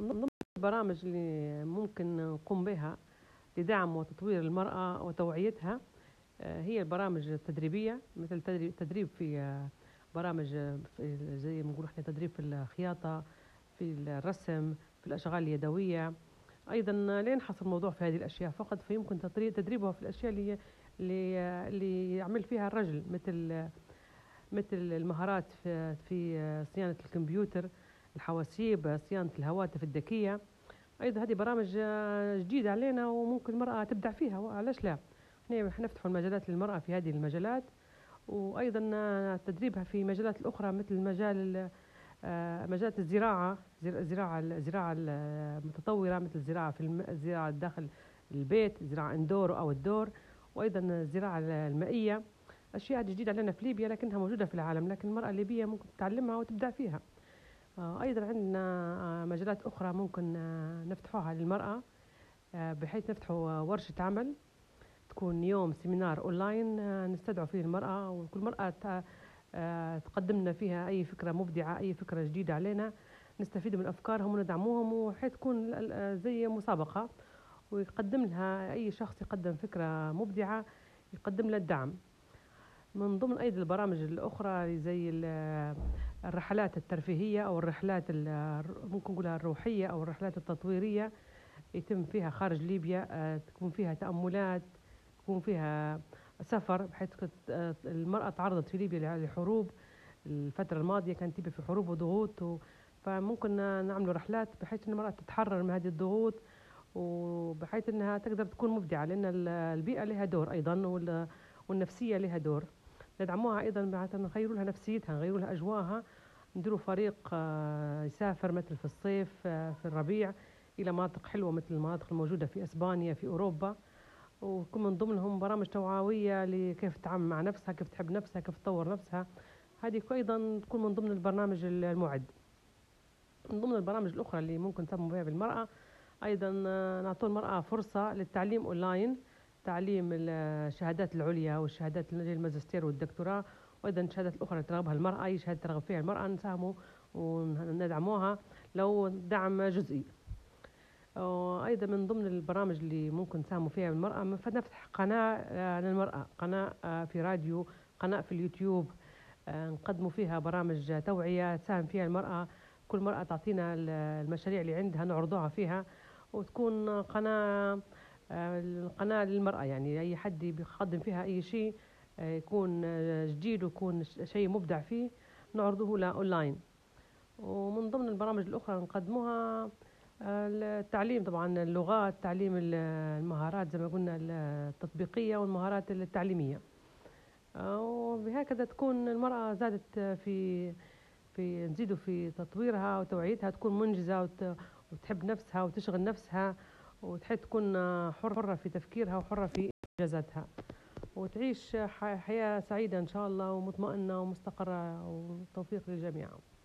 من ضمن البرامج اللي ممكن نقوم بها لدعم وتطوير المرأة وتوعيتها آه، هي البرامج التدريبية مثل تدريب في آه، برامج آه، زي ما نقول إحنا تدريب في الخياطة في الرسم في الأشغال اليدوية. أيضا لا ينحصر الموضوع في هذه الأشياء فقط فيمكن تدريبها في الأشياء اللي اللي يعمل فيها الرجل مثل مثل المهارات في, في صيانة الكمبيوتر. الحواسيب صيانة الهواتف الذكية. أيضا هذه برامج جديدة علينا وممكن المرأة تبدع فيها وعلاش لا؟ إحنا حنفتحوا المجالات للمرأة في هذه المجالات وأيضا تدريبها في مجالات الأخرى مثل مجال مجالات الزراعة الزراعة الزراعة المتطورة مثل الزراعة في الزراعة داخل البيت زراعة إندور أو الدور وأيضا الزراعة المائية. أشياء جديدة علينا في ليبيا لكنها موجودة في العالم لكن المرأة الليبية ممكن تتعلمها وتبدع فيها. آه، أيضا عندنا آه، مجالات أخرى ممكن آه، نفتحوها للمرأة بحيث نفتحوا ورشة عمل تكون يوم seminar online نستدعو فيه المرأة وكل مرأة تقدم لنا فيها أي فكرة مبدعة أي فكرة جديدة علينا نستفيد من أفكارهم وندعموهم وحيث تكون زي مسابقة ويقدم لها أي شخص يقدم فكرة مبدعة يقدم لها الدعم. من ضمن أيضا البرامج الأخرى زي الرحلات الترفيهية أو الرحلات ممكن نقولها الروحية أو الرحلات التطويرية يتم فيها خارج ليبيا آه، تكون فيها تأملات تكون فيها سفر بحيث آه، المرأة تعرضت في ليبيا لحروب الفترة الماضية كانت تبقى في حروب وضغوط فممكن نعمل رحلات بحيث أن المرأة تتحرر من هذه الضغوط وبحيث أنها تقدر تكون مبدعة لأن البيئة لها دور أيضا والنفسية لها دور. ندعموها أيضا معناتها نغيروا لها نفسيتها نغيروا لها اجواءها نديروا فريق آه، يسافر مثل في الصيف آه، في الربيع إلى مناطق حلوة مثل المناطق الموجودة في إسبانيا في أوروبا. ويكون من ضمنهم برامج توعوية لكيف تتعامل مع نفسها كيف تحب نفسها كيف تطور نفسها. هذه أيضا تكون من ضمن البرنامج المعد من ضمن البرامج الأخرى اللي ممكن تهتم بها بالمراه أيضا آه، نعطوا المرأة فرصة للتعليم أونلاين. تعليم الشهادات العليا والشهادات الماجستير والدكتوراه وأيضا الشهادات الاخرى اللي ترغبها المرأة أي شهادة ترغب فيها المرأة نساهموا وندعموها لو دعم جزئي. أيضا من ضمن البرامج اللي ممكن نساهموا فيها المرأة فنفتح قناة للمرأة قناة في راديو قناة في اليوتيوب نقدموا فيها برامج توعية تساهم فيها المرأة. كل مرأة تعطينا المشاريع اللي عندها نعرضوها فيها وتكون قناة القناة للمرأة يعني أي حد بيقدم فيها أي شيء آه، يكون آه، جديد ويكون شيء مبدع فيه نعرضه له أونلاين. ومن ضمن البرامج الأخرى نقدموها آه، التعليم طبعا اللغات تعليم المهارات زي ما قلنا التطبيقية والمهارات التعليمية. وبهكذا تكون المرأة زادت في في نزيدوا في تطويرها وتوعيتها تكون منجزة وتحب نفسها وتشغل نفسها. وتحب تكون حرة في تفكيرها وحرة في إنجازاتها. وتعيش حياة سعيدة إن شاء الله ومطمئنة ومستقرة وتوفيق للجميع.